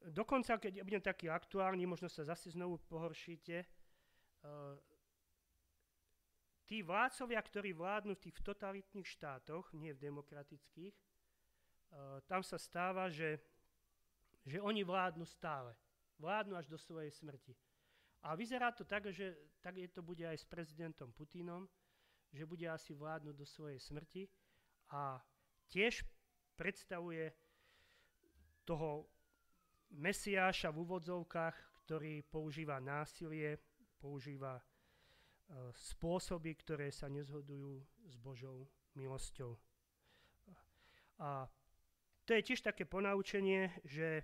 Dokonca, keď budem taký aktuálny, možno sa zase znovu pohoršíte, uh, tí vládcovia, ktorí vládnu v tých totalitných štátoch, nie v demokratických, uh, tam sa stáva, že, že oni vládnu stále. Vládnu až do svojej smrti. A vyzerá to tak, že tak je to bude aj s prezidentom Putinom, že bude asi vládnuť do svojej smrti a tiež predstavuje toho Mesiáša v úvodzovkách, ktorý používa násilie, používa e, spôsoby, ktoré sa nezhodujú s Božou milosťou. A to je tiež také ponaučenie, že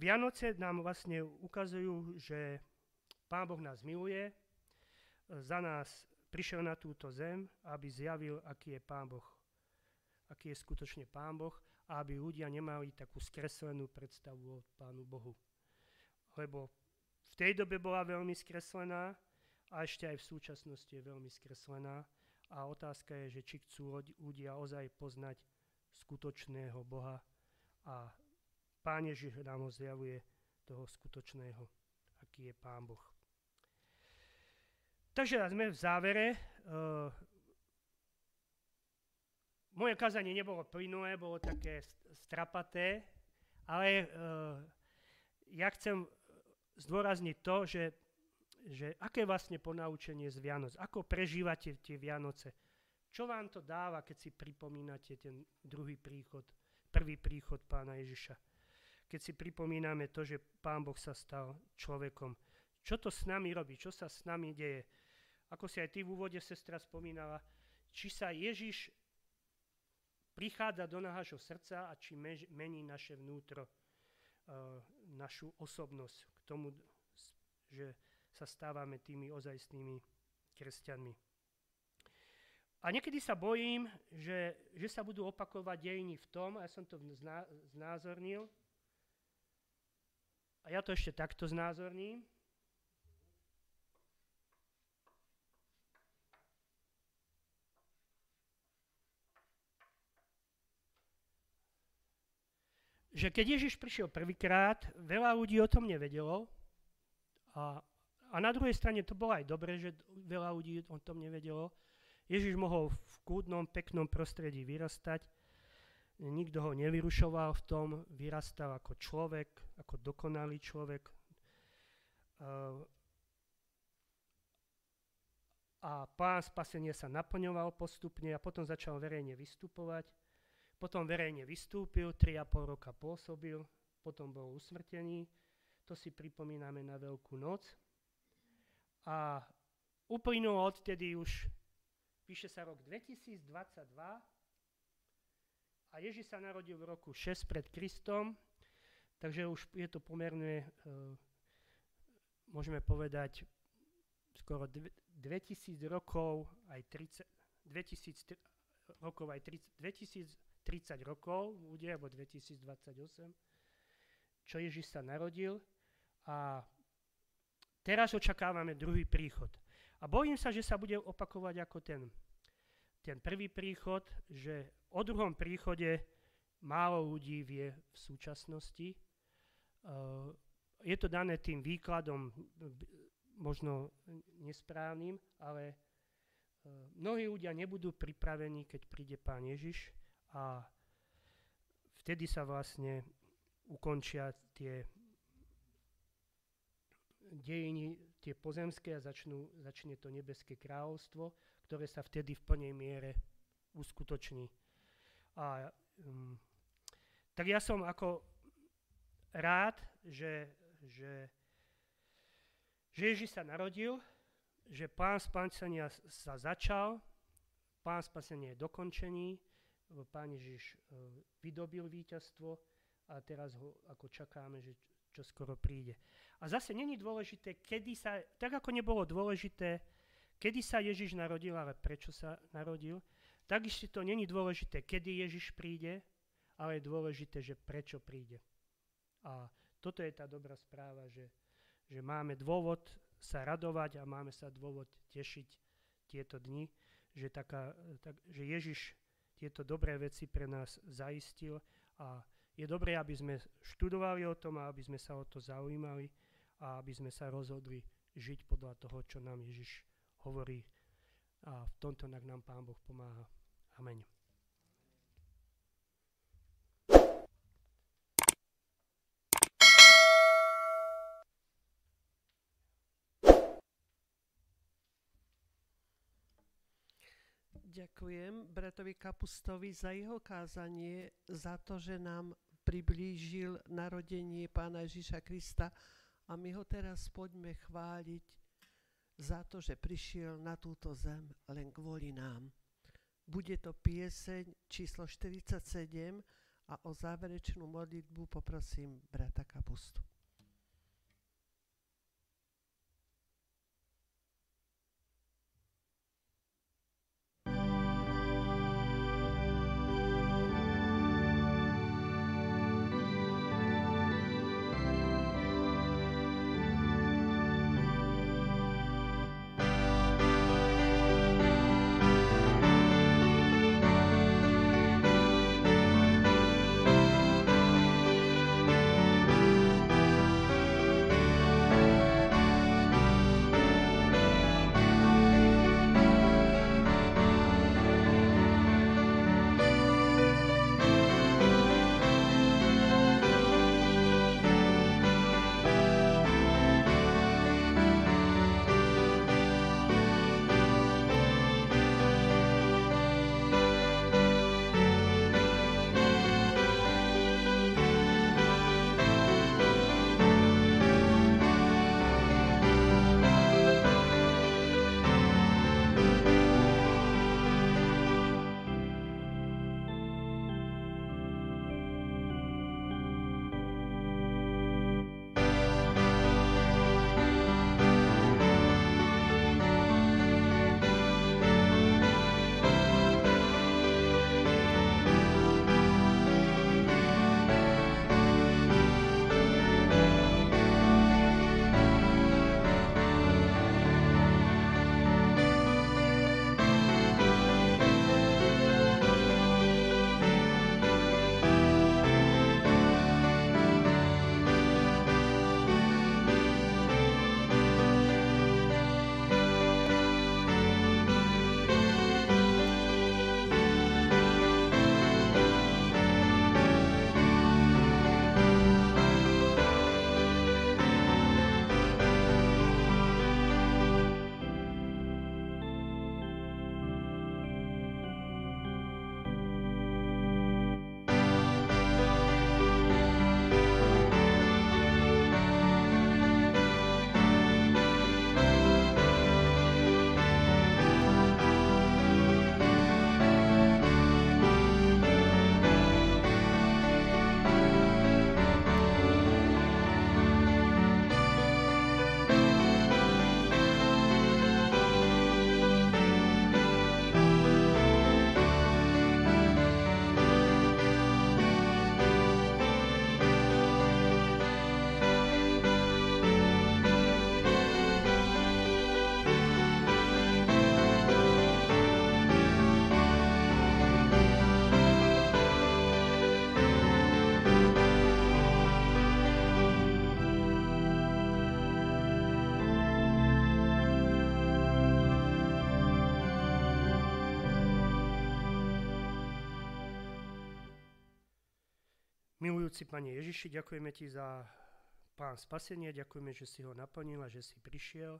Vianoce nám vlastne ukazujú, že Pán Boh nás miluje, za nás prišiel na túto zem, aby zjavil, aký je Pán Boh, aký je skutočne Pán Boh a aby ľudia nemali takú skreslenú predstavu o Pánu Bohu. Lebo v tej dobe bola veľmi skreslená a ešte aj v súčasnosti je veľmi skreslená. A otázka je, že či chcú ľudia ozaj poznať skutočného Boha a Pán Ježiš nám ho zjavuje toho skutočného, aký je Pán Boh. Takže sme v závere. Moje kazanie nebolo plynulé, bolo také strapaté, ale uh, ja chcem zdôrazniť to, že, že aké vlastne ponaučenie z Vianoc, ako prežívate tie Vianoce, čo vám to dáva, keď si pripomínate ten druhý príchod, prvý príchod pána Ježiša. Keď si pripomíname to, že pán Boh sa stal človekom. Čo to s nami robí? Čo sa s nami deje? Ako si aj ty v úvode sestra spomínala, či sa Ježiš prichádza do nášho srdca a či mení naše vnútro, uh, našu osobnosť k tomu, že sa stávame tými ozajstnými kresťanmi. A niekedy sa bojím, že, že sa budú opakovať dejiny v tom, a ja som to zná, znázornil, a ja to ešte takto znázorním, že keď Ježiš prišiel prvýkrát, veľa ľudí o tom nevedelo a, a na druhej strane to bolo aj dobre, že veľa ľudí o tom nevedelo. Ježiš mohol v kúdnom, peknom prostredí vyrastať, nikto ho nevyrušoval v tom, vyrastal ako človek, ako dokonalý človek. A plán spasenia sa naplňoval postupne a potom začal verejne vystupovať potom verejne vystúpil, 3,5 roka pôsobil, potom bol usmrtený. To si pripomíname na Veľkú noc. A uplynulo odtedy už, píše sa rok 2022 a Ježiš sa narodil v roku 6 pred Kristom, takže už je to pomerne, uh, môžeme povedať, skoro 2000 rokov, aj 30, 2000 rokov, aj 30, 2000 30 rokov bude, alebo 2028, čo Ježiš sa narodil a teraz očakávame druhý príchod. A bojím sa, že sa bude opakovať ako ten, ten prvý príchod, že o druhom príchode málo ľudí vie v súčasnosti. Uh, je to dané tým výkladom možno nesprávnym, ale uh, mnohí ľudia nebudú pripravení, keď príde Pán Ježiš a vtedy sa vlastne ukončia tie dejiny, tie pozemské a začnú, začne to nebeské kráľovstvo, ktoré sa vtedy v plnej miere uskutoční. A, um, tak ja som ako rád, že, že že Ježiš sa narodil, že plán spasenia sa začal, plán spasenia je dokončený, pán Ježiš e, vydobil víťazstvo a teraz ho ako čakáme, že čo skoro príde. A zase není dôležité, kedy sa, tak ako nebolo dôležité, kedy sa Ježiš narodil, ale prečo sa narodil, takisto to není dôležité, kedy Ježiš príde, ale je dôležité, že prečo príde. A toto je tá dobrá správa, že, že máme dôvod sa radovať a máme sa dôvod tešiť tieto dni, že, taká, tak, že Ježiš tieto dobré veci pre nás zaistil a je dobré, aby sme študovali o tom a aby sme sa o to zaujímali a aby sme sa rozhodli žiť podľa toho, čo nám Ježiš hovorí. A v tomto nám Pán Boh pomáha. Amen. Ďakujem bratovi Kapustovi za jeho kázanie, za to, že nám priblížil narodenie Pána Ježiša Krista a my ho teraz poďme chváliť za to, že prišiel na túto zem len kvôli nám. Bude to pieseň číslo 47 a o záverečnú modlitbu poprosím brata Kapustu. Milujúci Pane Ježiši, ďakujeme Ti za plán spasenia, ďakujeme, že si ho naplnil a že si prišiel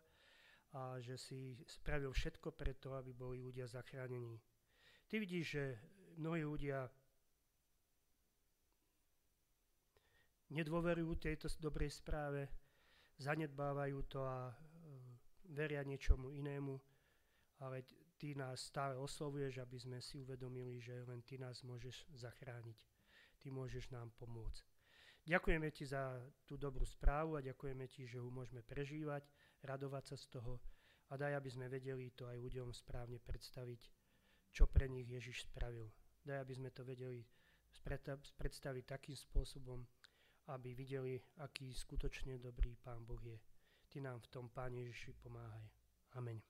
a že si spravil všetko preto, aby boli ľudia zachránení. Ty vidíš, že mnohí ľudia nedôverujú tejto dobrej správe, zanedbávajú to a e, veria niečomu inému, ale ty nás stále oslovuješ, aby sme si uvedomili, že len ty nás môžeš zachrániť. Ty môžeš nám pomôcť. Ďakujeme ti za tú dobrú správu a ďakujeme ti, že ju môžeme prežívať, radovať sa z toho a daj, aby sme vedeli to aj ľuďom správne predstaviť, čo pre nich Ježiš spravil. Daj, aby sme to vedeli predstaviť takým spôsobom, aby videli, aký skutočne dobrý Pán Boh je. Ty nám v tom, Pán Ježiši, pomáhaj. Amen.